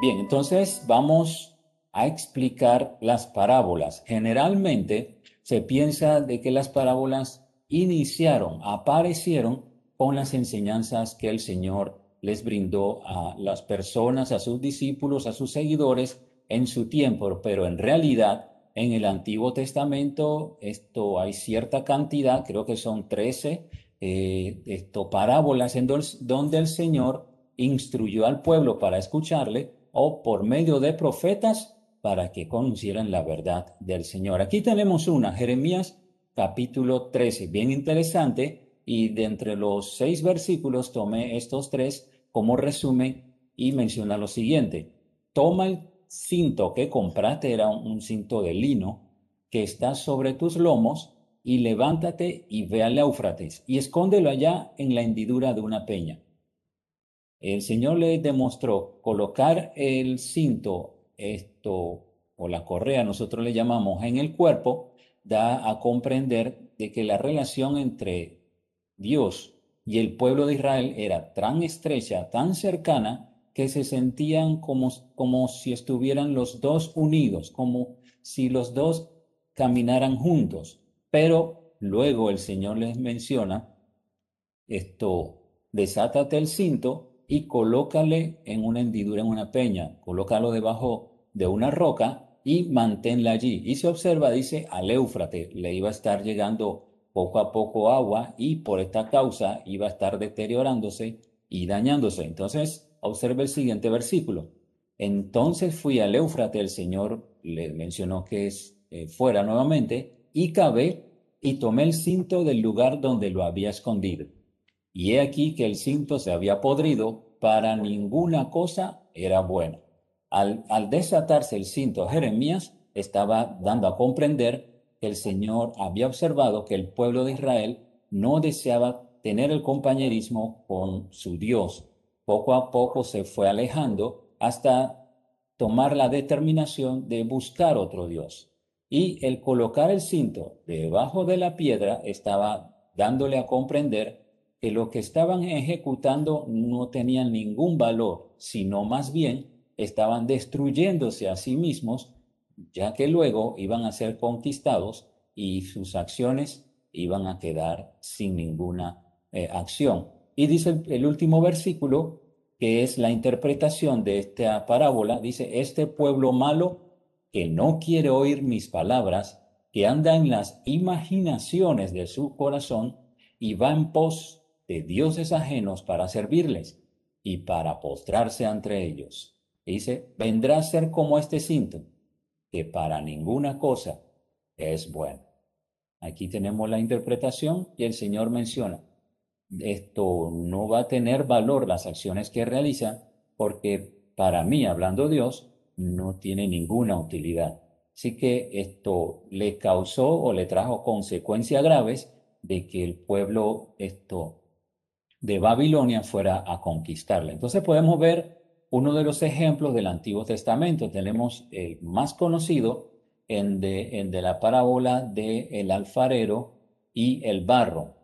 Bien, entonces vamos a explicar las parábolas. Generalmente se piensa de que las parábolas iniciaron, aparecieron con las enseñanzas que el Señor les brindó a las personas, a sus discípulos, a sus seguidores en su tiempo, pero en realidad en el Antiguo Testamento esto hay cierta cantidad, creo que son 13 eh, esto, parábolas en donde el Señor instruyó al pueblo para escucharle o por medio de profetas para que conocieran la verdad del Señor. Aquí tenemos una, Jeremías capítulo 13, bien interesante, y de entre los seis versículos tomé estos tres como resumen y menciona lo siguiente. Toma el cinto que compraste, era un cinto de lino, que está sobre tus lomos, y levántate y ve al Éufrates, y escóndelo allá en la hendidura de una peña. El Señor le demostró colocar el cinto, esto, o la correa, nosotros le llamamos, en el cuerpo, da a comprender de que la relación entre Dios y el pueblo de Israel era tan estrecha, tan cercana, que se sentían como, como si estuvieran los dos unidos, como si los dos caminaran juntos. Pero luego el Señor les menciona esto, desátate el cinto y colócale en una hendidura, en una peña, colócalo debajo de una roca y manténla allí. Y se observa, dice, al Éufrate le iba a estar llegando poco a poco agua y por esta causa iba a estar deteriorándose y dañándose. Entonces, observe el siguiente versículo. Entonces fui al Éufrate, el Señor le mencionó que es eh, fuera nuevamente, y cabé y tomé el cinto del lugar donde lo había escondido. Y he aquí que el cinto se había podrido, para ninguna cosa era bueno. Al, al desatarse el cinto, Jeremías estaba dando a comprender que el Señor había observado que el pueblo de Israel no deseaba tener el compañerismo con su Dios. Poco a poco se fue alejando hasta tomar la determinación de buscar otro Dios. Y el colocar el cinto debajo de la piedra estaba dándole a comprender que lo que estaban ejecutando no tenía ningún valor, sino más bien estaban destruyéndose a sí mismos, ya que luego iban a ser conquistados y sus acciones iban a quedar sin ninguna eh, acción. Y dice el último versículo, que es la interpretación de esta parábola, dice, este pueblo malo que no quiere oír mis palabras, que anda en las imaginaciones de su corazón y va en pos de dioses ajenos para servirles y para postrarse entre ellos. dice, vendrá a ser como este cinto, que para ninguna cosa es bueno. Aquí tenemos la interpretación y el Señor menciona, esto no va a tener valor las acciones que realiza porque para mí, hablando Dios, no tiene ninguna utilidad. Así que esto le causó o le trajo consecuencias graves de que el pueblo esto de Babilonia fuera a conquistarle. Entonces podemos ver uno de los ejemplos del Antiguo Testamento. Tenemos el más conocido en de, de la parábola de el alfarero y el barro.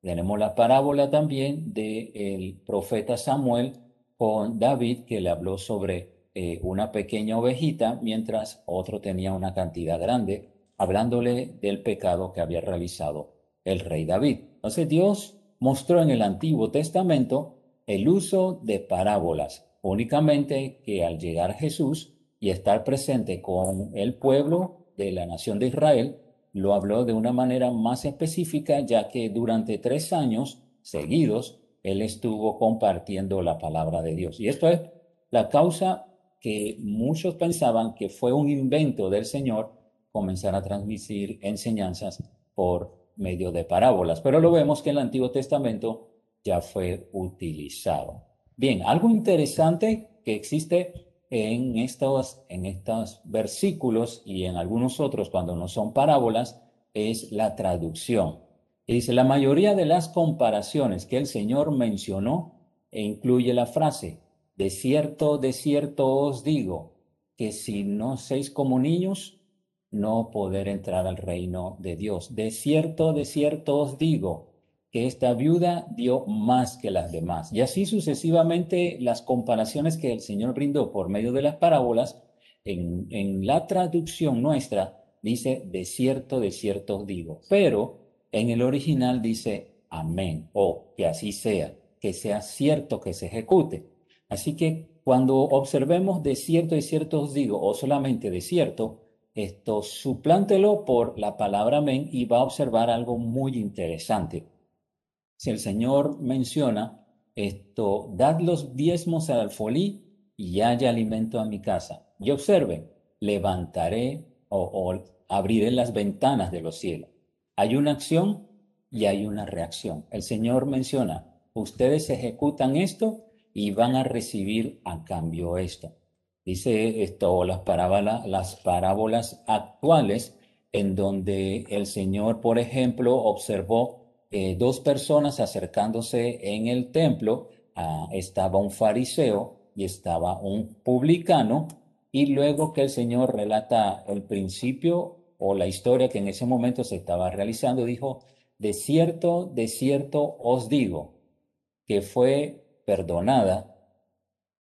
Tenemos la parábola también del el profeta Samuel con David que le habló sobre eh, una pequeña ovejita, mientras otro tenía una cantidad grande, hablándole del pecado que había realizado el rey David. Entonces Dios mostró en el Antiguo Testamento el uso de parábolas, únicamente que al llegar Jesús y estar presente con el pueblo de la nación de Israel, lo habló de una manera más específica, ya que durante tres años seguidos él estuvo compartiendo la palabra de Dios. Y esto es la causa que muchos pensaban que fue un invento del Señor comenzar a transmitir enseñanzas por medio de parábolas. Pero lo vemos que en el Antiguo Testamento ya fue utilizado. Bien, algo interesante que existe en estos, en estos versículos y en algunos otros cuando no son parábolas es la traducción. Dice, la mayoría de las comparaciones que el Señor mencionó e incluye la frase, de cierto, de cierto os digo, que si no seis como niños, no poder entrar al reino de Dios. De cierto, de cierto os digo, que esta viuda dio más que las demás. Y así sucesivamente las comparaciones que el Señor brindó por medio de las parábolas, en, la traducción nuestra dice, de cierto, de cierto os digo. Pero en el original dice, amén, o que así sea, que sea cierto que se ejecute. Así que cuando observemos de cierto, de cierto os digo, o solamente de cierto, esto suplántelo por la palabra amén y va a observar algo muy interesante. Si el Señor menciona esto, dad los diezmos al alfolí y haya alimento a mi casa. Y observen, levantaré o, abriré las ventanas de los cielos. Hay una acción y hay una reacción. El Señor menciona, ustedes ejecutan esto y van a recibir a cambio esto. Dice esto, las parábolas, las parábolas actuales en donde el Señor, por ejemplo, observó eh, dos personas acercándose en el templo. Ah, estaba un fariseo y estaba un publicano y luego que el Señor relata el principio o la historia que en ese momento se estaba realizando, dijo, de cierto, de cierto os digo, que fue perdonada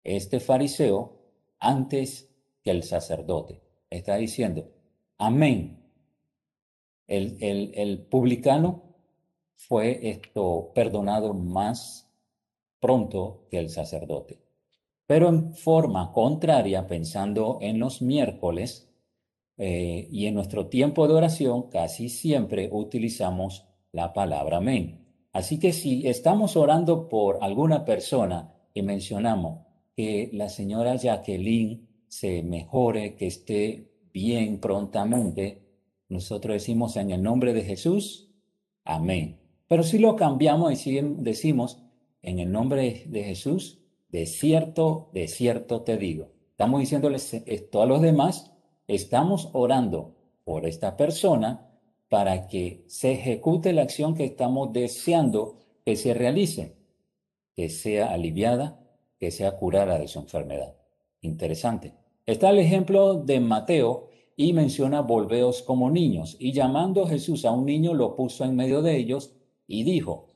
este fariseo antes que el sacerdote. Está diciendo, amén. El, el, el publicano fue esto perdonado más pronto que el sacerdote. Pero en forma contraria, pensando en los miércoles eh, y en nuestro tiempo de oración, casi siempre utilizamos la palabra amén. Así que si estamos orando por alguna persona y mencionamos que la señora Jacqueline se mejore, que esté bien prontamente, nosotros decimos en el nombre de Jesús, amén. Pero si lo cambiamos y decimos en el nombre de Jesús, de cierto, de cierto te digo. Estamos diciéndoles esto a los demás, estamos orando por esta persona para que se ejecute la acción que estamos deseando que se realice, que sea aliviada, que sea curada de su enfermedad. Interesante. Está el ejemplo de Mateo y menciona volveos como niños. Y llamando Jesús a un niño, lo puso en medio de ellos y dijo,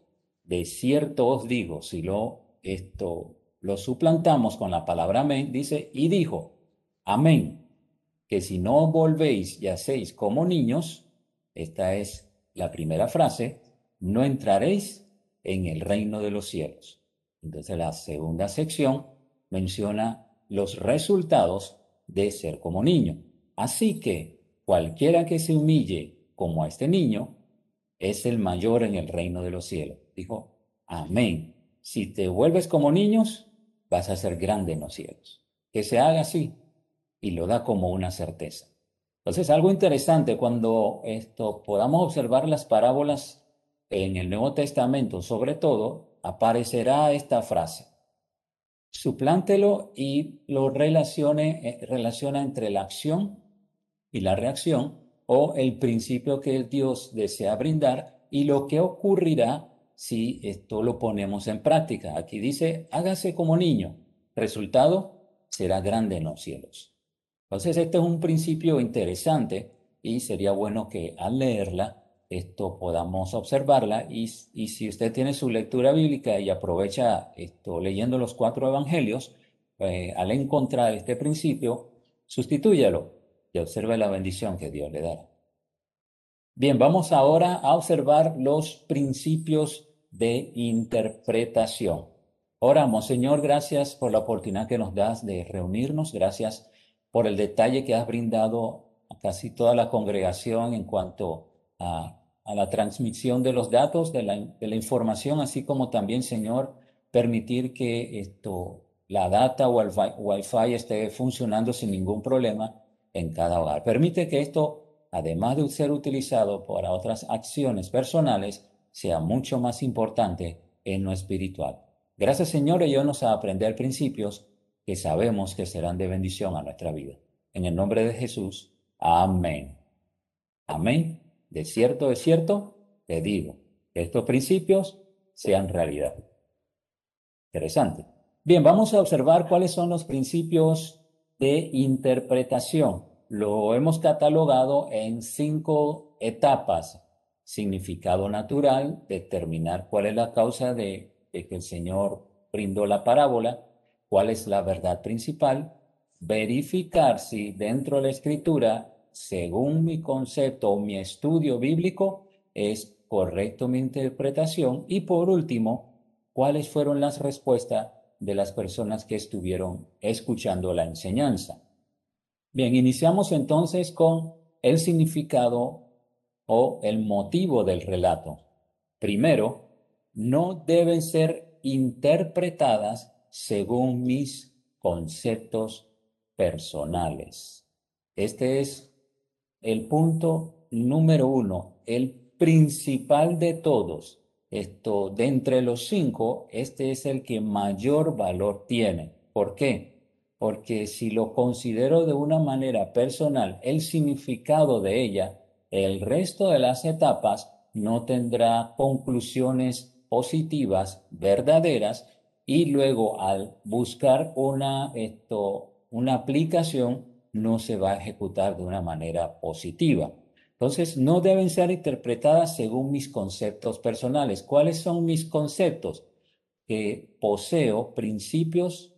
de cierto os digo, si lo esto lo suplantamos con la palabra amén, dice, y dijo, amén, que si no volvéis y hacéis como niños, esta es la primera frase, no entraréis en el reino de los cielos. Entonces la segunda sección menciona los resultados de ser como niño. Así que cualquiera que se humille como a este niño es el mayor en el reino de los cielos. Dijo, amén. Si te vuelves como niños, vas a ser grande en los cielos. Que se haga así y lo da como una certeza. Entonces, algo interesante cuando esto podamos observar las parábolas en el Nuevo Testamento, sobre todo, aparecerá esta frase. Suplántelo y lo eh, relaciona entre la acción y la reacción o el principio que Dios desea brindar y lo que ocurrirá si esto lo ponemos en práctica. Aquí dice, hágase como niño. Resultado, será grande en los cielos. Entonces, este es un principio interesante y sería bueno que al leerla, esto podamos observarla y, y si usted tiene su lectura bíblica y aprovecha esto leyendo los cuatro evangelios, eh, al encontrar este principio, sustitúyalo y observe la bendición que Dios le dará. Bien, vamos ahora a observar los principios de interpretación. Oramos, Señor, gracias por la oportunidad que nos das de reunirnos, gracias por el detalle que has brindado a casi toda la congregación en cuanto a, la transmisión de los datos, de la, información, así como también, Señor, permitir que esto, la data o el Wi-Fi esté funcionando sin ningún problema en cada hogar. Permite que esto, además de ser utilizado para otras acciones personales, sea mucho más importante en lo espiritual. Gracias Señor, ayúdanos a aprender principios que sabemos que serán de bendición a nuestra vida. En el nombre de Jesús, amén. Amén. De cierto, de cierto, te digo, que estos principios sean realidad. Interesante. Bien, vamos a observar cuáles son los principios de interpretación. Lo hemos catalogado en cinco etapas significado natural, determinar cuál es la causa de, que el Señor brindó la parábola, cuál es la verdad principal, verificar si dentro de la escritura, según mi concepto o mi estudio bíblico, es correcto mi interpretación y por último, cuáles fueron las respuestas de las personas que estuvieron escuchando la enseñanza. Bien, iniciamos entonces con el significado o el motivo del relato. Primero, no deben ser interpretadas según mis conceptos personales. Este es el punto número uno, el principal de todos. Esto, de entre los cinco, este es el que mayor valor tiene. ¿Por qué? Porque si lo considero de una manera personal, el significado de ella, el resto de las etapas no tendrá conclusiones positivas, verdaderas, y luego al buscar una, esto, una aplicación no se va a ejecutar de una manera positiva. Entonces, no deben ser interpretadas según mis conceptos personales. ¿Cuáles son mis conceptos? Que poseo principios,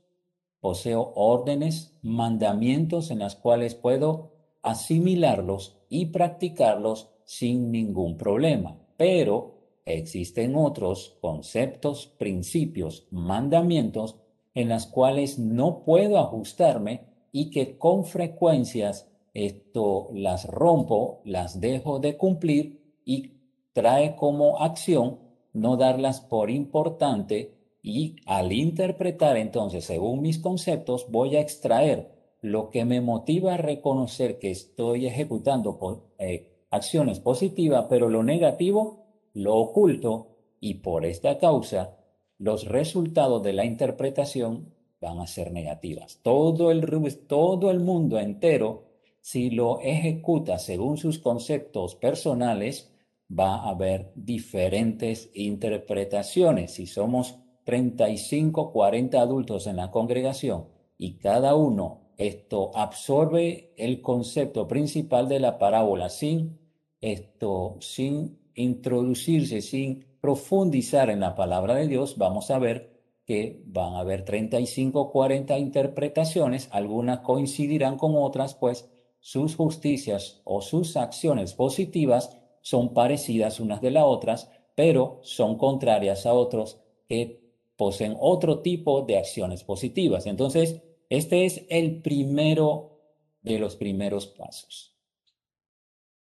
poseo órdenes, mandamientos en las cuales puedo asimilarlos y practicarlos sin ningún problema. Pero existen otros conceptos, principios, mandamientos en las cuales no puedo ajustarme y que con frecuencias esto las rompo, las dejo de cumplir y trae como acción no darlas por importante y al interpretar entonces según mis conceptos voy a extraer lo que me motiva a reconocer que estoy ejecutando eh, acciones positivas, pero lo negativo lo oculto y por esta causa los resultados de la interpretación van a ser negativas. Todo el, todo el mundo entero si lo ejecuta según sus conceptos personales, va a haber diferentes interpretaciones. Si somos 35, 40 adultos en la congregación y cada uno esto absorbe el concepto principal de la parábola sin esto, sin introducirse, sin profundizar en la palabra de Dios, vamos a ver que van a haber 35, 40 interpretaciones, algunas coincidirán con otras, pues sus justicias o sus acciones positivas son parecidas unas de las otras, pero son contrarias a otros que poseen otro tipo de acciones positivas. Entonces, este es el primero de los primeros pasos.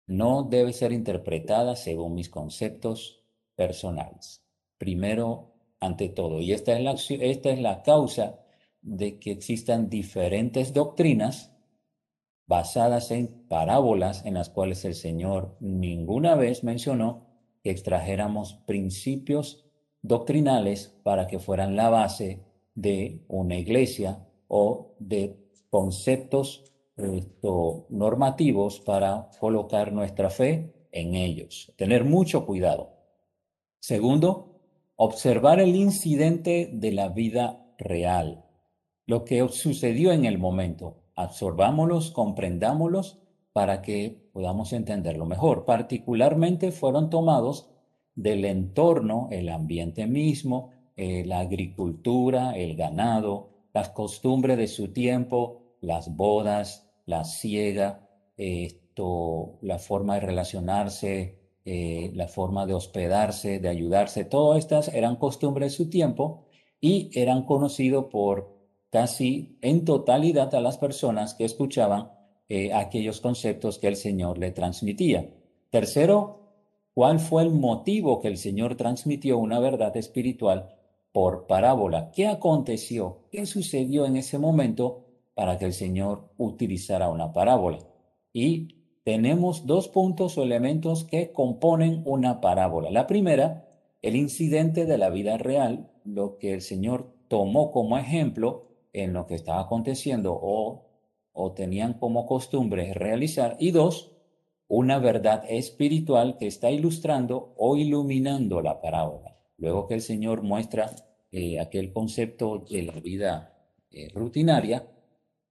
No debe ser interpretada según mis conceptos personales. Primero, ante todo. Y esta es la, esta es la causa de que existan diferentes doctrinas basadas en parábolas en las cuales el Señor ninguna vez mencionó que extrajéramos principios doctrinales para que fueran la base de una iglesia o de conceptos normativos para colocar nuestra fe en ellos. Tener mucho cuidado. Segundo, observar el incidente de la vida real, lo que sucedió en el momento absorbámoslos, comprendámoslos para que podamos entenderlo mejor. Particularmente fueron tomados del entorno, el ambiente mismo, eh, la agricultura, el ganado, las costumbres de su tiempo, las bodas, la siega, esto, la forma de relacionarse, eh, la forma de hospedarse, de ayudarse, todas estas eran costumbres de su tiempo y eran conocidos por casi en totalidad a las personas que escuchaban eh, aquellos conceptos que el Señor le transmitía. Tercero, ¿cuál fue el motivo que el Señor transmitió una verdad espiritual por parábola? ¿Qué aconteció? ¿Qué sucedió en ese momento para que el Señor utilizara una parábola? Y tenemos dos puntos o elementos que componen una parábola. La primera, el incidente de la vida real, lo que el Señor tomó como ejemplo en lo que estaba aconteciendo o, o tenían como costumbre realizar. Y dos, una verdad espiritual que está ilustrando o iluminando la parábola. Luego que el Señor muestra eh, aquel concepto de la vida eh, rutinaria,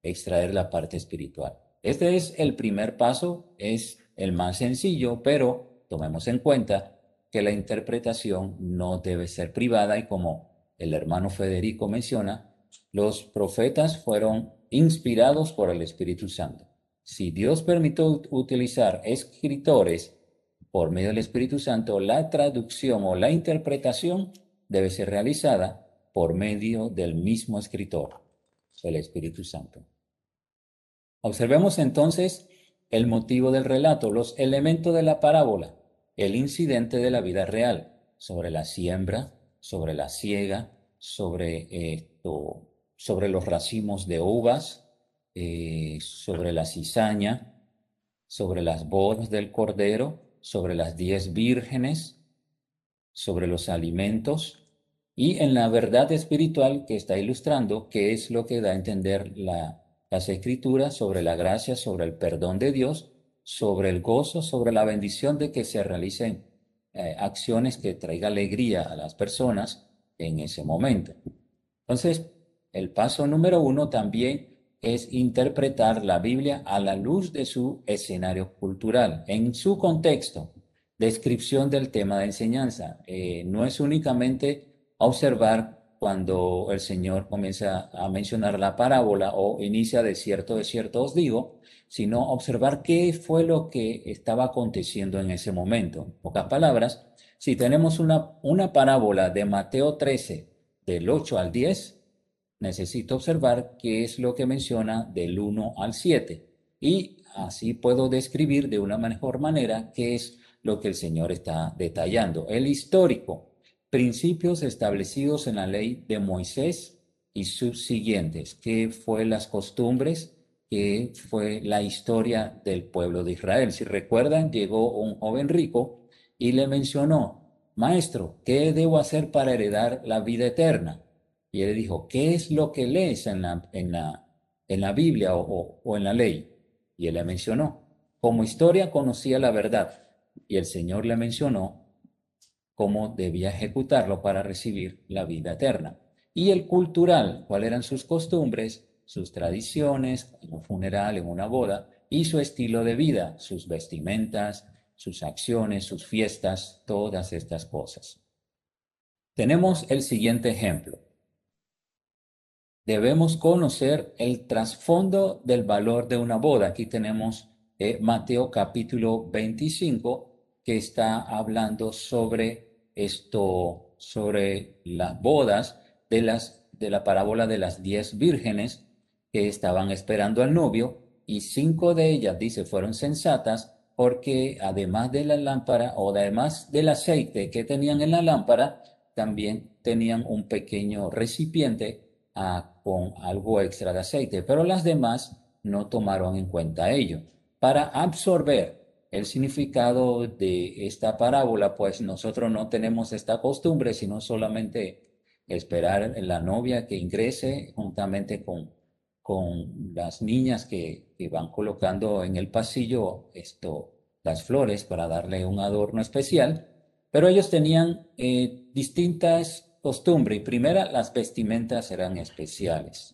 extraer la parte espiritual. Este es el primer paso, es el más sencillo, pero tomemos en cuenta que la interpretación no debe ser privada y como el hermano Federico menciona, los profetas fueron inspirados por el Espíritu Santo. Si Dios permitió utilizar escritores por medio del Espíritu Santo, la traducción o la interpretación debe ser realizada por medio del mismo escritor, el Espíritu Santo. Observemos entonces el motivo del relato, los elementos de la parábola, el incidente de la vida real, sobre la siembra, sobre la siega, sobre, esto, sobre los racimos de uvas, eh, sobre la cizaña, sobre las bodas del cordero, sobre las diez vírgenes, sobre los alimentos y en la verdad espiritual que está ilustrando, que es lo que da a entender la, las escrituras sobre la gracia, sobre el perdón de Dios, sobre el gozo, sobre la bendición de que se realicen eh, acciones que traiga alegría a las personas en ese momento. Entonces, el paso número uno también es interpretar la Biblia a la luz de su escenario cultural, en su contexto, descripción del tema de enseñanza. Eh, no es únicamente observar cuando el Señor comienza a mencionar la parábola o inicia de cierto, de cierto os digo, sino observar qué fue lo que estaba aconteciendo en ese momento. En pocas palabras, si tenemos una, una parábola de Mateo 13, del 8 al 10, necesito observar qué es lo que menciona del 1 al 7 y así puedo describir de una mejor manera qué es lo que el Señor está detallando. El histórico, principios establecidos en la ley de Moisés y sus siguientes, qué fue las costumbres, qué fue la historia del pueblo de Israel. Si recuerdan, llegó un joven rico y le mencionó, Maestro, ¿qué debo hacer para heredar la vida eterna? Y él dijo, ¿qué es lo que lees en la, en la, en la Biblia o, o en la ley? Y él le mencionó, como historia conocía la verdad. Y el Señor le mencionó cómo debía ejecutarlo para recibir la vida eterna. Y el cultural, cuáles eran sus costumbres, sus tradiciones, un funeral, en una boda, y su estilo de vida, sus vestimentas, sus acciones, sus fiestas, todas estas cosas. Tenemos el siguiente ejemplo debemos conocer el trasfondo del valor de una boda. Aquí tenemos eh, Mateo capítulo 25 que está hablando sobre esto, sobre las bodas de, las, de la parábola de las diez vírgenes que estaban esperando al novio y cinco de ellas, dice, fueron sensatas porque además de la lámpara o además del aceite que tenían en la lámpara, también tenían un pequeño recipiente con algo extra de aceite, pero las demás no tomaron en cuenta ello. Para absorber el significado de esta parábola, pues nosotros no tenemos esta costumbre, sino solamente esperar la novia que ingrese juntamente con, con las niñas que, van colocando en el pasillo esto, las flores para darle un adorno especial, pero ellos tenían eh, distintas Costumbre. Y primera, las vestimentas eran especiales.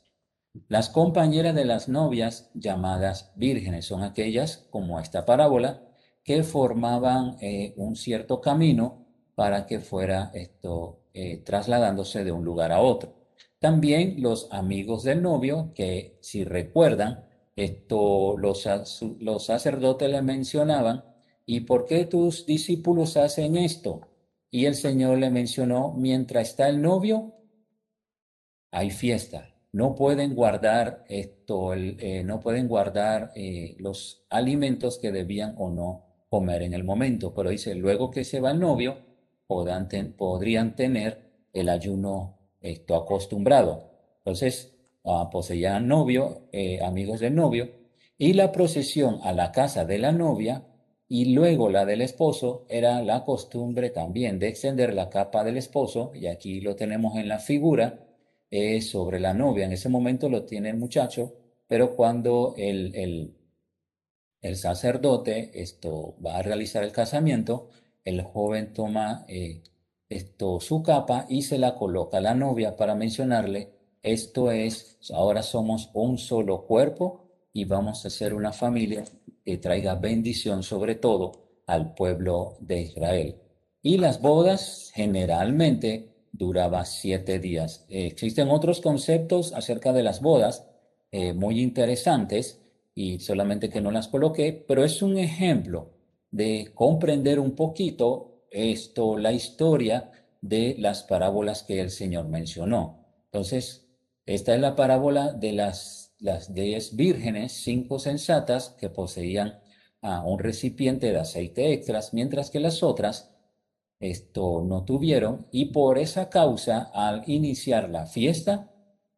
Las compañeras de las novias llamadas vírgenes son aquellas, como esta parábola, que formaban eh, un cierto camino para que fuera esto eh, trasladándose de un lugar a otro. También los amigos del novio, que si recuerdan, esto los, los sacerdotes le mencionaban, ¿y por qué tus discípulos hacen esto? Y el Señor le mencionó, mientras está el novio, hay fiesta. No pueden guardar esto, eh, no pueden guardar los alimentos que debían o no comer en el momento. Pero dice, luego que se va el novio, podrían tener el ayuno esto acostumbrado. Entonces, ah, poseían novio, eh, amigos del novio, y la procesión a la casa de la novia y luego la del esposo era la costumbre también de extender la capa del esposo, y aquí lo tenemos en la figura, sobre la novia. En ese momento lo tiene el muchacho, pero cuando el, el, el sacerdote esto, va a realizar el casamiento, el joven toma eh, esto, su capa y se la coloca a la novia para mencionarle, esto es, ahora somos un solo cuerpo y vamos a ser una familia que traiga bendición sobre todo al pueblo de Israel. Y las bodas generalmente duraban siete días. existen otros conceptos acerca de las bodas eh, muy interesantes y solamente que no las coloqué, pero es un ejemplo de comprender un poquito esto, la historia de las parábolas que el Señor mencionó. Entonces, esta es la parábola de las, las diez vírgenes, cinco sensatas que poseían un recipiente de aceite extras, mientras que las otras esto no tuvieron y por esa causa al iniciar la fiesta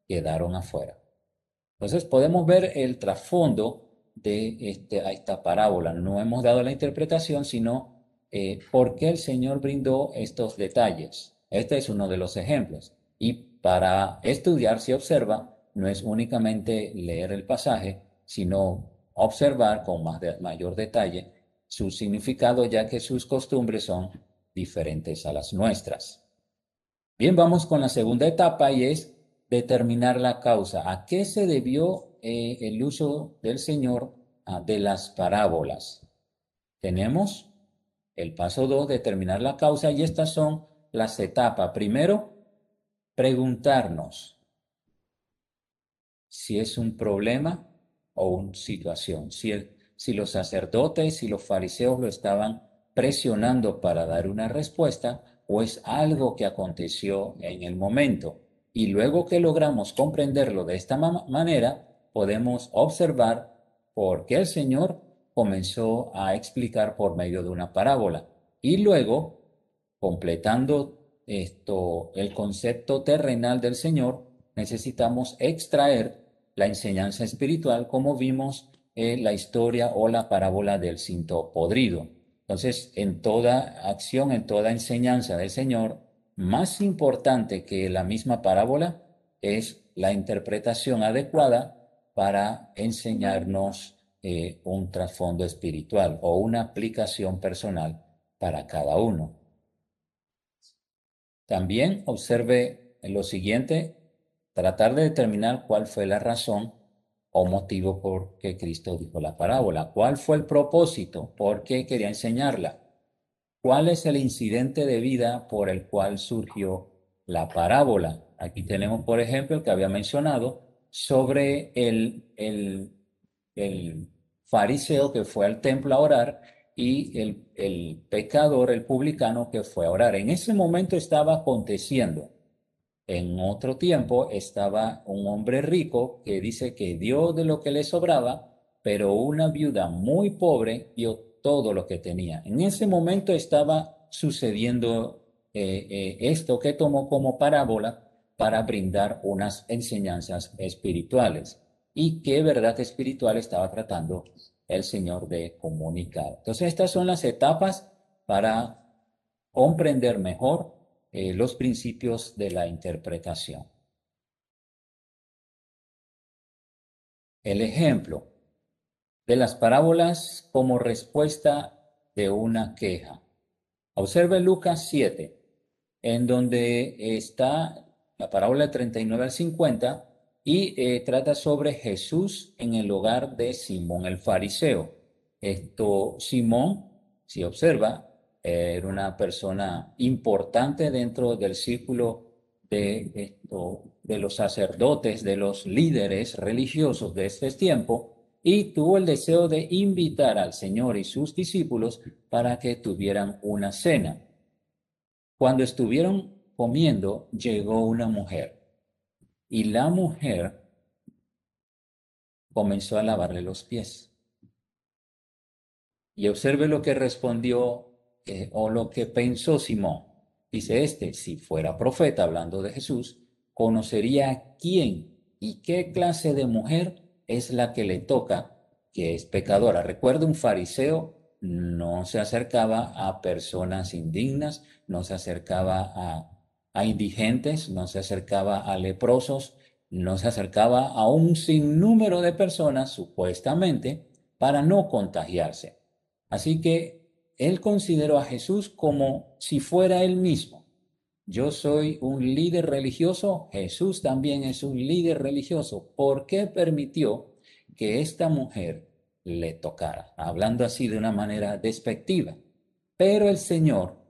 quedaron afuera. Entonces podemos ver el trasfondo de este, esta parábola. No hemos dado la interpretación, sino eh, por qué el Señor brindó estos detalles. Este es uno de los ejemplos. Y para estudiar, si observa, no es únicamente leer el pasaje, sino observar con más mayor detalle su significado, ya que sus costumbres son diferentes a las nuestras. Bien, vamos con la segunda etapa y es determinar la causa. ¿A qué se debió eh, el uso del Señor ah, de las parábolas? Tenemos el paso 2, determinar la causa, y estas son las etapas. Primero, preguntarnos si es un problema o una situación, si, si los sacerdotes y los fariseos lo estaban presionando para dar una respuesta o es algo que aconteció en el momento. Y luego que logramos comprenderlo de esta manera, podemos observar por qué el Señor comenzó a explicar por medio de una parábola. Y luego, completando esto, el concepto terrenal del Señor, necesitamos extraer la enseñanza espiritual como vimos en la historia o la parábola del cinto podrido. Entonces, en toda acción, en toda enseñanza del Señor, más importante que la misma parábola es la interpretación adecuada para enseñarnos eh, un trasfondo espiritual o una aplicación personal para cada uno. También observe lo siguiente, tratar de determinar cuál fue la razón o motivo por que Cristo dijo la parábola. ¿Cuál fue el propósito? ¿Por qué quería enseñarla? ¿Cuál es el incidente de vida por el cual surgió la parábola? Aquí tenemos, por ejemplo, el que había mencionado sobre el, el, el fariseo que fue al templo a orar y el, el pecador, el publicano que fue a orar. En ese momento estaba aconteciendo en otro tiempo estaba un hombre rico que dice que dio de lo que le sobraba, pero una viuda muy pobre dio todo lo que tenía. En ese momento estaba sucediendo eh, eh, esto que tomó como parábola para brindar unas enseñanzas espirituales. ¿Y qué verdad espiritual estaba tratando el Señor de comunicar? Entonces estas son las etapas para comprender mejor eh, los principios de la interpretación. El ejemplo de las parábolas como respuesta de una queja. Observe Lucas 7, en donde está la parábola 39 al 50 y eh, trata sobre Jesús en el hogar de Simón el fariseo. Esto, Simón, si observa, era una persona importante dentro del círculo de, los sacerdotes, de los líderes religiosos de este tiempo, y tuvo el deseo de invitar al Señor y sus discípulos para que tuvieran una cena. Cuando estuvieron comiendo, llegó una mujer, y la mujer comenzó a lavarle los pies. Y observe lo que respondió o lo que pensó Simón. Dice este, si fuera profeta, hablando de Jesús, conocería quién y qué clase de mujer es la que le toca, que es pecadora. Recuerda, un fariseo no se acercaba a personas indignas, no se acercaba a, a indigentes, no se acercaba a leprosos, no se acercaba a un sinnúmero de personas, supuestamente, para no contagiarse. Así que él consideró a Jesús como si fuera él mismo. Yo soy un líder religioso, Jesús también es un líder religioso. ¿Por qué permitió que esta mujer le tocara, hablando así de una manera despectiva. Pero el Señor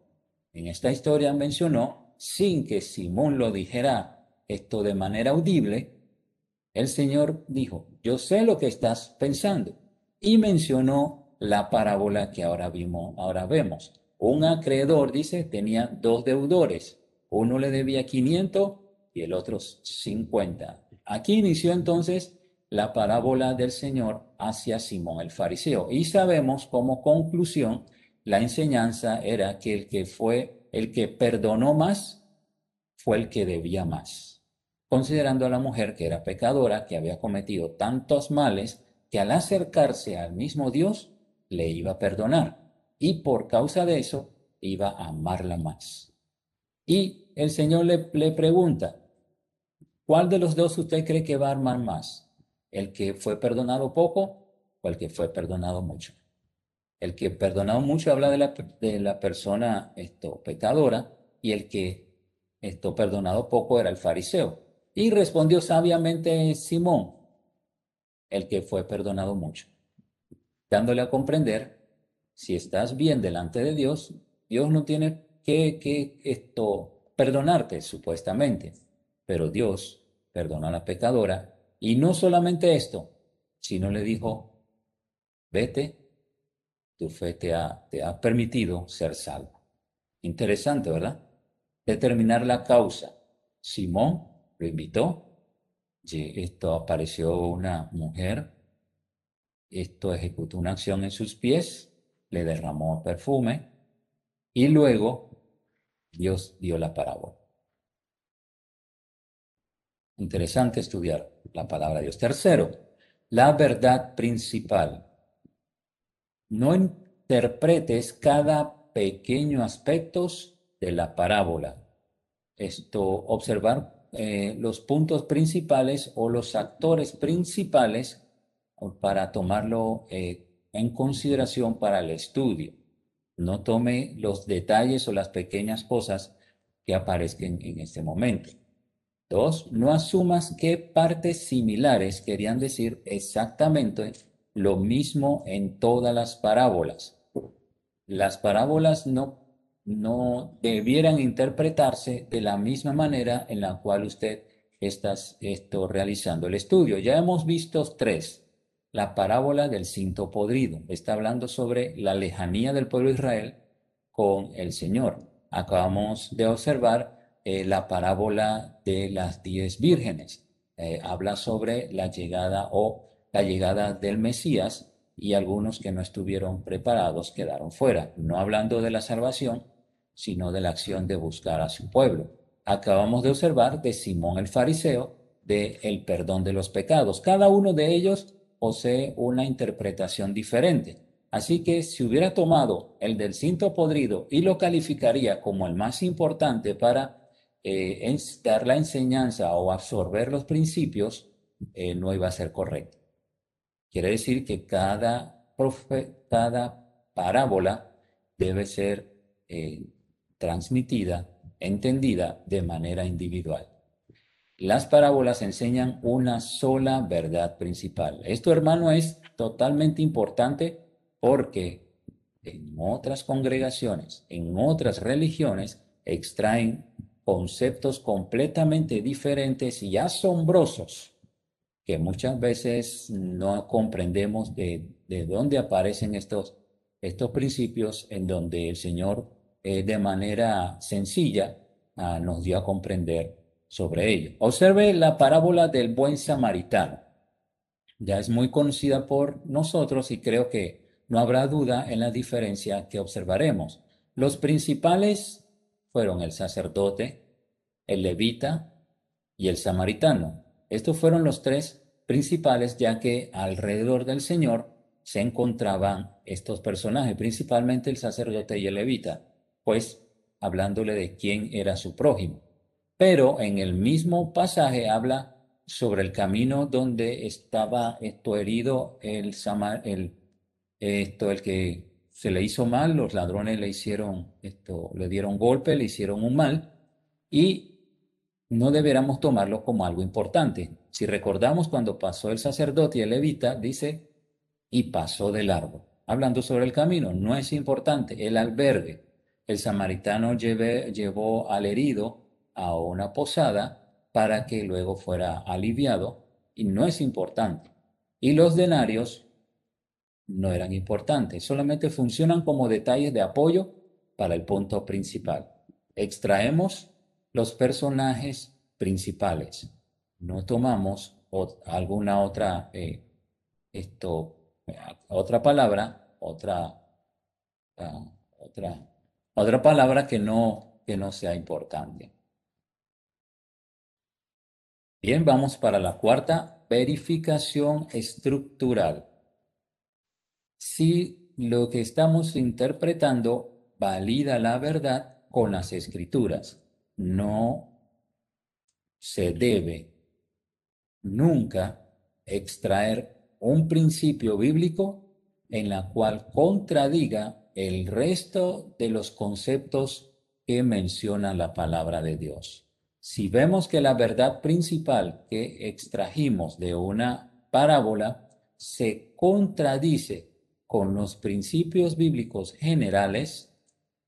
en esta historia mencionó, sin que Simón lo dijera esto de manera audible, el Señor dijo, yo sé lo que estás pensando. Y mencionó la parábola que ahora, vimos, ahora vemos. Un acreedor, dice, tenía dos deudores. Uno le debía 500 y el otro 50. Aquí inició entonces la parábola del Señor hacia Simón el fariseo. Y sabemos como conclusión, la enseñanza era que el que fue, el que perdonó más, fue el que debía más. Considerando a la mujer que era pecadora, que había cometido tantos males, que al acercarse al mismo Dios, le iba a perdonar. Y por causa de eso, iba a amarla más. Y el Señor le, pregunta, ¿cuál de los dos usted cree que va a amar más? ¿El que fue perdonado poco o el que fue perdonado mucho? El que perdonado mucho habla de la, de la persona esto, pecadora y el que esto perdonado poco era el fariseo. Y respondió sabiamente Simón, el que fue perdonado mucho, dándole a comprender, si estás bien delante de Dios, Dios no tiene que, que esto perdonarte supuestamente, pero Dios perdonó a la pecadora y no solamente esto, sino le dijo, vete, tu fe te ha, te ha permitido ser salvo. Interesante, ¿verdad? Determinar la causa. Simón lo invitó, esto apareció una mujer, esto ejecutó una acción en sus pies, le derramó perfume y luego Dios dio la parábola. Interesante estudiar la palabra de Dios. Tercero, la verdad principal. No interpretes cada pequeño aspecto de la parábola. Esto, observar eh, los puntos principales o los actores principales para tomarlo eh, en consideración para el estudio. No tome los detalles o las pequeñas cosas que aparezcan en este momento. Dos, no asumas que partes similares querían decir exactamente lo mismo en todas las parábolas. Las parábolas no, no debieran interpretarse de la misma manera en la cual usted está realizando el estudio. Ya hemos visto tres. La parábola del cinto podrido está hablando sobre la lejanía del pueblo de Israel con el Señor. Acabamos de observar eh, la parábola de las diez vírgenes. Eh, habla sobre la llegada o la llegada del Mesías y algunos que no estuvieron preparados quedaron fuera, no hablando de la salvación, sino de la acción de buscar a su pueblo. Acabamos de observar de Simón el fariseo, de el perdón de los pecados. Cada uno de ellos posee una interpretación diferente. Así que si hubiera tomado el del cinto podrido y lo calificaría como el más importante para eh, dar la enseñanza o absorber los principios, eh, no iba a ser correcto. Quiere decir que cada, cada parábola debe ser eh, transmitida, entendida de manera individual. Las parábolas enseñan una sola verdad principal. Esto, hermano, es totalmente importante porque en otras congregaciones, en otras religiones, extraen conceptos completamente diferentes y asombrosos que muchas veces no comprendemos de, dónde aparecen estos, estos principios en donde el Señor eh, de manera sencilla ah, nos dio a comprender sobre ello. Observe la parábola del buen samaritano. Ya es muy conocida por nosotros y creo que no habrá duda en la diferencia que observaremos. Los principales fueron el sacerdote, el levita y el samaritano. Estos fueron los tres principales, ya que alrededor del Señor se encontraban estos personajes, principalmente el sacerdote y el levita, pues hablándole de quién era su prójimo. Pero en el mismo pasaje habla sobre el camino donde estaba esto herido el, el, esto, el que se le hizo mal, los ladrones le hicieron esto, le dieron golpe, le hicieron un mal, y no deberíamos tomarlo como algo importante. Si recordamos cuando pasó el sacerdote y el levita, dice, y pasó de largo. Hablando sobre el camino, no es importante, el albergue. El samaritano llevó al herido a una posada para que luego fuera aliviado y no es importante. Y los denarios no eran importantes, solamente funcionan como detalles de apoyo para el punto principal. Extraemos los personajes principales, no tomamos alguna otra, eh, esto, otra palabra, otra, ah, otra, otra palabra que no, que no sea importante. Bien, vamos para la cuarta, verificación estructural. Si lo que estamos interpretando valida la verdad con las escrituras, no se debe nunca extraer un principio bíblico en la cual contradiga el resto de los conceptos que menciona la palabra de Dios. Si vemos que la verdad principal que extrajimos de una parábola se contradice con los principios bíblicos generales,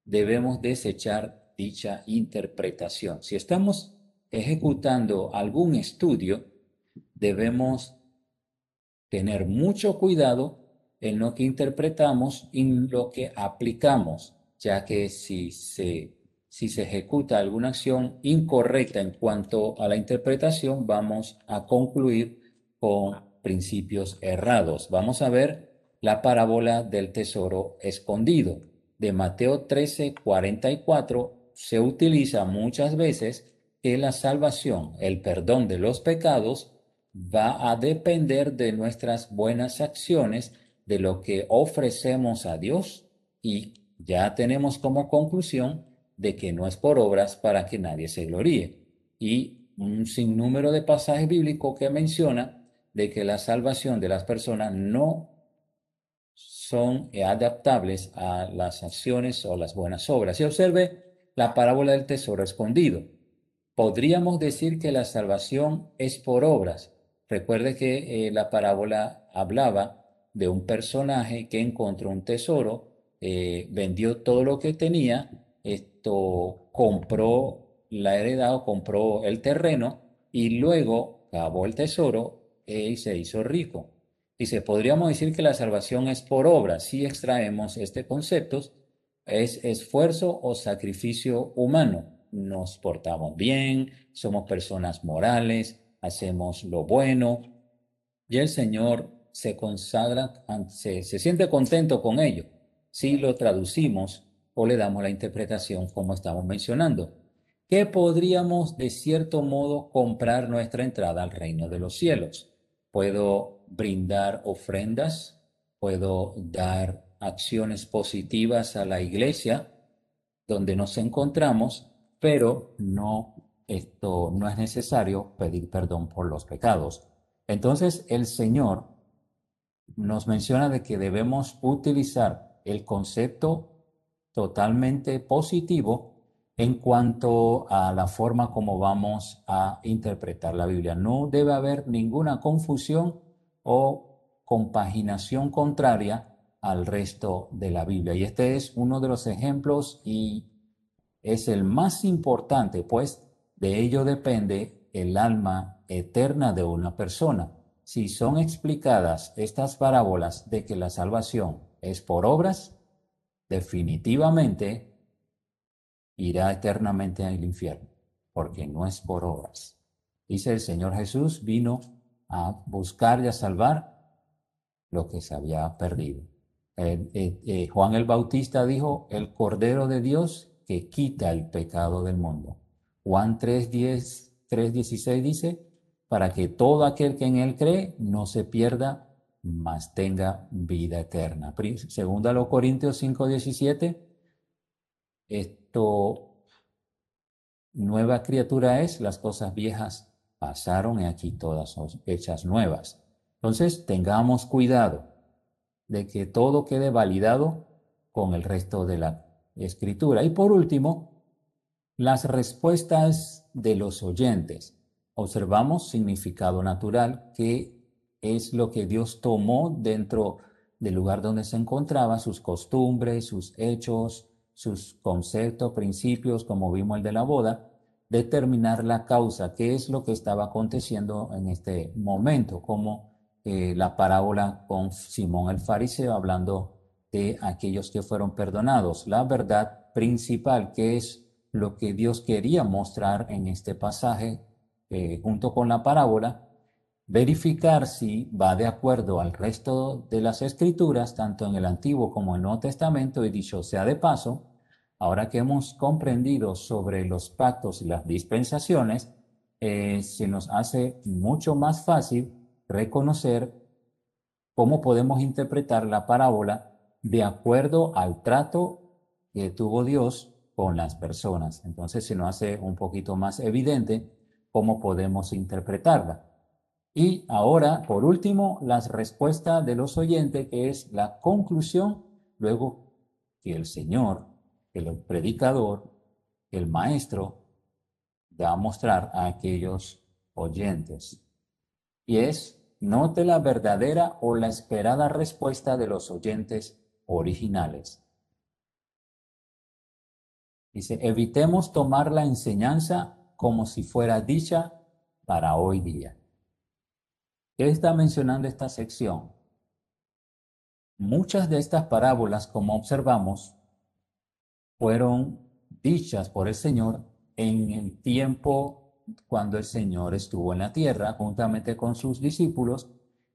debemos desechar dicha interpretación. Si estamos ejecutando algún estudio, debemos tener mucho cuidado en lo que interpretamos y en lo que aplicamos, ya que si se, si se ejecuta alguna acción incorrecta en cuanto a la interpretación, vamos a concluir con principios errados. Vamos a ver la parábola del tesoro escondido. De Mateo 13, 44 se utiliza muchas veces que la salvación, el perdón de los pecados, va a depender de nuestras buenas acciones, de lo que ofrecemos a Dios y ya tenemos como conclusión de que no es por obras para que nadie se gloríe. Y un sinnúmero de pasajes bíblicos que menciona de que la salvación de las personas no son adaptables a las acciones o las buenas obras. Y observe la parábola del tesoro escondido. Podríamos decir que la salvación es por obras, Recuerde que eh, la parábola hablaba de un personaje que encontró un tesoro, eh, vendió todo lo que tenía, esto compró la heredad o compró el terreno y luego cavó el tesoro eh, y se hizo rico. Dice, podríamos decir que la salvación es por obra. Si extraemos este concepto, es esfuerzo o sacrificio humano. Nos portamos bien, somos personas morales, hacemos lo bueno y el Señor se consagra, se, se siente contento con ello si lo traducimos o le damos la interpretación como estamos mencionando, que podríamos de cierto modo comprar nuestra entrada al reino de los cielos. Puedo brindar ofrendas, puedo dar acciones positivas a la iglesia donde nos encontramos, pero no esto no es necesario pedir perdón por los pecados. Entonces el Señor nos menciona de que debemos utilizar el concepto totalmente positivo en cuanto a la forma como vamos a interpretar la Biblia. No debe haber ninguna confusión o compaginación contraria al resto de la Biblia. Y este es uno de los ejemplos y es el más importante, pues de ello depende el alma eterna de una persona. Si son explicadas estas parábolas de que la salvación es por obras, definitivamente irá eternamente al infierno, porque no es por obras. Dice el Señor Jesús vino a buscar y a salvar lo que se había perdido. Eh, eh, Juan el Bautista dijo, el Cordero de Dios que quita el pecado del mundo. Juan 3.10, 3.16 dice, para que todo aquel que en él cree no se pierda, mas tenga vida eterna. Segunda los Corintios 5.17, esto, nueva criatura es, las cosas viejas pasaron y aquí todas son hechas nuevas. Entonces, tengamos cuidado de que todo quede validado con el resto de la escritura. Y por último, las respuestas de los oyentes. Observamos significado natural, que es lo que Dios tomó dentro del lugar donde se encontraba, sus costumbres, sus hechos, sus conceptos, principios, como vimos el de la boda, determinar la causa, qué es lo que estaba aconteciendo en este momento, como eh, la parábola con Simón el fariseo hablando de aquellos que fueron perdonados. La verdad principal, que es lo que Dios quería mostrar en este pasaje eh, junto con la parábola, verificar si va de acuerdo al resto de las escrituras, tanto en el Antiguo como en el Nuevo Testamento, y dicho sea de paso, ahora que hemos comprendido sobre los pactos y las dispensaciones, eh, se nos hace mucho más fácil reconocer cómo podemos interpretar la parábola de acuerdo al trato que tuvo Dios con las personas. Entonces se nos hace un poquito más evidente cómo podemos interpretarla. Y ahora, por último, las respuestas de los oyentes, que es la conclusión, luego que el Señor, el predicador, el maestro, va a mostrar a aquellos oyentes. Y es, note la verdadera o la esperada respuesta de los oyentes originales. Dice, evitemos tomar la enseñanza como si fuera dicha para hoy día. ¿Qué está mencionando esta sección? Muchas de estas parábolas, como observamos, fueron dichas por el Señor en el tiempo cuando el Señor estuvo en la tierra juntamente con sus discípulos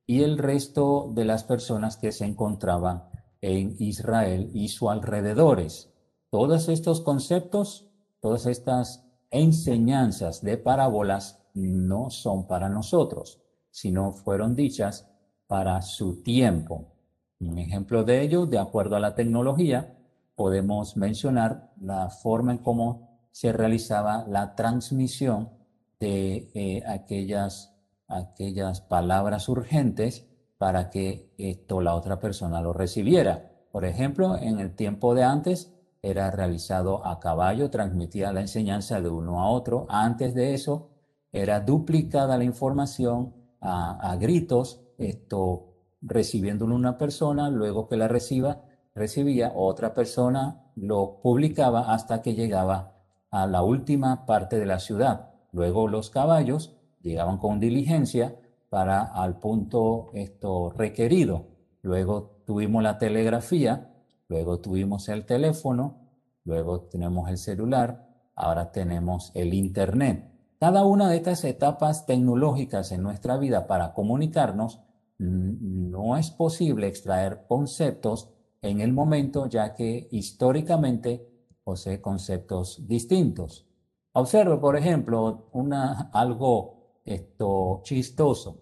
y el resto de las personas que se encontraban en Israel y sus alrededores. Todos estos conceptos, todas estas enseñanzas de parábolas no son para nosotros sino fueron dichas para su tiempo. Un ejemplo de ello, de acuerdo a la tecnología, podemos mencionar la forma en cómo se realizaba la transmisión de eh, aquellas, aquellas palabras urgentes para que esto la otra persona lo recibiera. Por ejemplo, en el tiempo de antes era realizado a caballo, transmitía la enseñanza de uno a otro. Antes de eso era duplicada la información a, gritos, esto recibiéndolo una persona, luego que la reciba, recibía otra persona, lo publicaba hasta que llegaba a la última parte de la ciudad. Luego los caballos llegaban con diligencia para al punto esto requerido. Luego tuvimos la telegrafía, luego tuvimos el teléfono, luego tenemos el celular, ahora tenemos el internet. Cada una de estas etapas tecnológicas en nuestra vida para comunicarnos no es posible extraer conceptos en el momento ya que históricamente posee conceptos distintos. Observe, por ejemplo, una, algo esto, chistoso.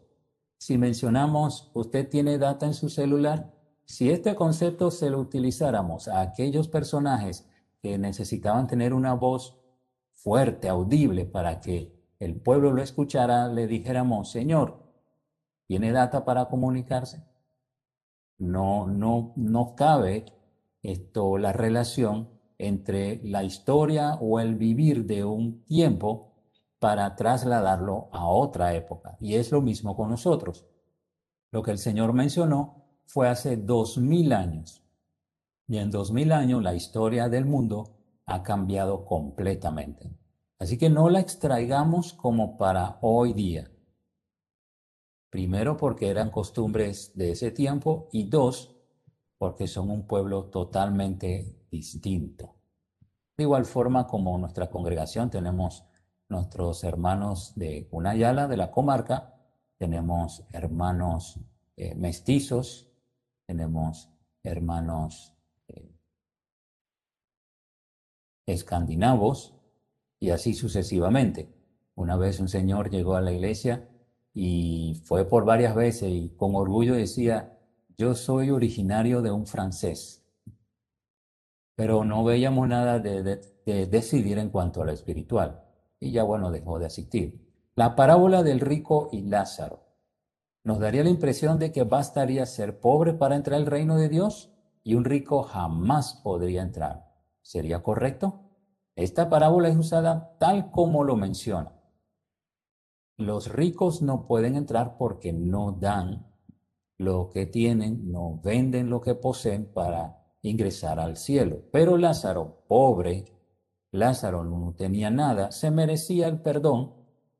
Si mencionamos, usted tiene data en su celular, si este concepto se lo utilizáramos a aquellos personajes que necesitaban tener una voz fuerte, audible, para que el pueblo lo escuchara, le dijéramos, Señor, ¿tiene data para comunicarse? No, no, no cabe esto, la relación entre la historia o el vivir de un tiempo para trasladarlo a otra época. Y es lo mismo con nosotros. Lo que el Señor mencionó fue hace dos mil años. Y en dos mil años la historia del mundo ha cambiado completamente. Así que no la extraigamos como para hoy día. Primero porque eran costumbres de ese tiempo y dos porque son un pueblo totalmente distinto. De igual forma como nuestra congregación tenemos nuestros hermanos de Cunayala, de la comarca, tenemos hermanos eh, mestizos, tenemos hermanos eh, escandinavos, y así sucesivamente. Una vez un señor llegó a la iglesia y fue por varias veces y con orgullo decía, yo soy originario de un francés. Pero no veíamos nada de, decidir en cuanto a lo espiritual. Y ya bueno, dejó de asistir. La parábola del rico y Lázaro nos daría la impresión de que bastaría ser pobre para entrar al reino de Dios y un rico jamás podría entrar. ¿Sería correcto? Esta parábola es usada tal como lo menciona. Los ricos no pueden entrar porque no dan lo que tienen, no venden lo que poseen para ingresar al cielo. Pero Lázaro, pobre, Lázaro no tenía nada, se merecía el perdón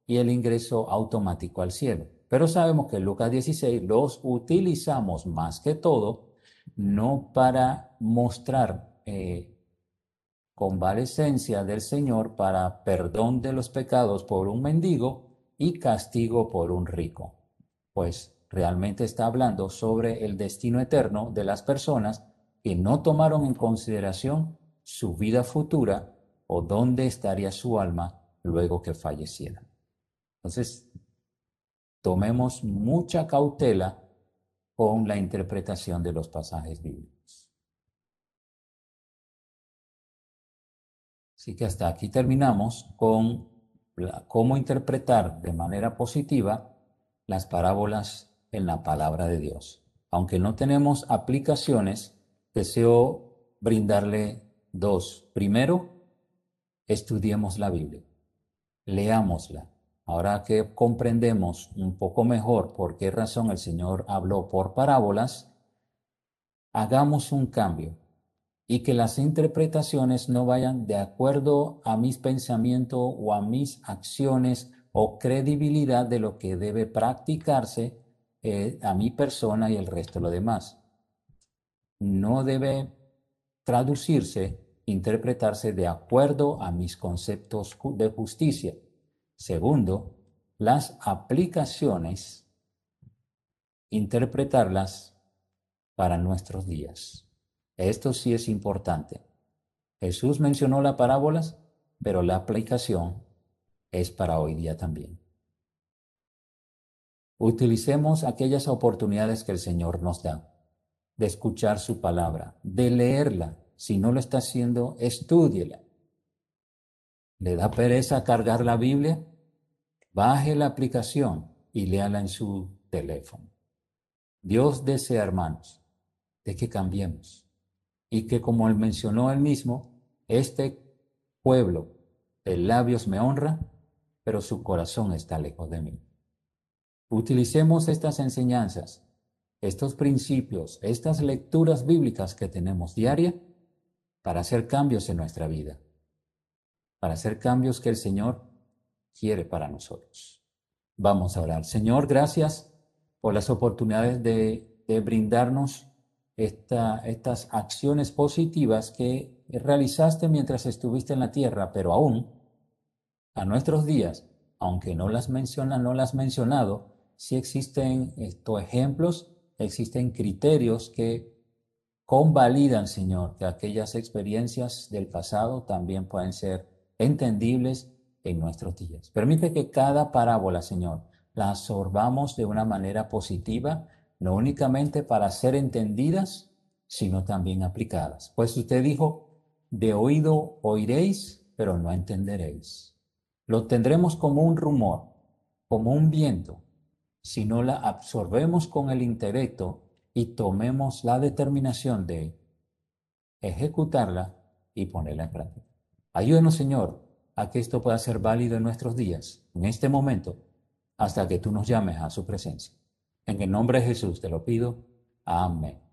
y el ingreso automático al cielo. Pero sabemos que Lucas 16 los utilizamos más que todo, no para mostrar eh, convalecencia del Señor para perdón de los pecados por un mendigo y castigo por un rico. Pues realmente está hablando sobre el destino eterno de las personas que no tomaron en consideración su vida futura o dónde estaría su alma luego que falleciera. Entonces, tomemos mucha cautela con la interpretación de los pasajes bíblicos. Así que hasta aquí terminamos con cómo interpretar de manera positiva las parábolas en la palabra de Dios. Aunque no tenemos aplicaciones, deseo brindarle dos. Primero, estudiemos la Biblia, leámosla. Ahora que comprendemos un poco mejor por qué razón el Señor habló por parábolas, hagamos un cambio y que las interpretaciones no vayan de acuerdo a mis pensamientos o a mis acciones o credibilidad de lo que debe practicarse eh, a mi persona y el resto de lo demás. No debe traducirse, interpretarse de acuerdo a mis conceptos de justicia. Segundo, las aplicaciones, interpretarlas para nuestros días. Esto sí es importante. Jesús mencionó las parábolas, pero la aplicación es para hoy día también. Utilicemos aquellas oportunidades que el Señor nos da de escuchar su palabra, de leerla. Si no lo está haciendo, estúdiela. ¿Le da pereza cargar la Biblia? Baje la aplicación y léala en su teléfono. Dios desea, hermanos, de que cambiemos y que como él mencionó él mismo, este pueblo de labios me honra, pero su corazón está lejos de mí. Utilicemos estas enseñanzas, estos principios, estas lecturas bíblicas que tenemos diaria para hacer cambios en nuestra vida, para hacer cambios que el Señor quiere para nosotros. Vamos a orar. Señor, gracias por las oportunidades de, de brindarnos esta, estas acciones positivas que realizaste mientras estuviste en la tierra, pero aún a nuestros días, aunque no las menciona, no las mencionado, sí existen estos ejemplos, existen criterios que convalidan, Señor, que aquellas experiencias del pasado también pueden ser entendibles en nuestros días. Permite que cada parábola, Señor, la absorbamos de una manera positiva no únicamente para ser entendidas, sino también aplicadas. Pues usted dijo, de oído oiréis, pero no entenderéis. Lo tendremos como un rumor, como un viento, si no la absorbemos con el intelecto y tomemos la determinación de ejecutarla y ponerla en práctica. Ayúdenos, Señor, a que esto pueda ser válido en nuestros días, en este momento, hasta que tú nos llames a su presencia. En el nombre de Jesús te lo pido. Amén.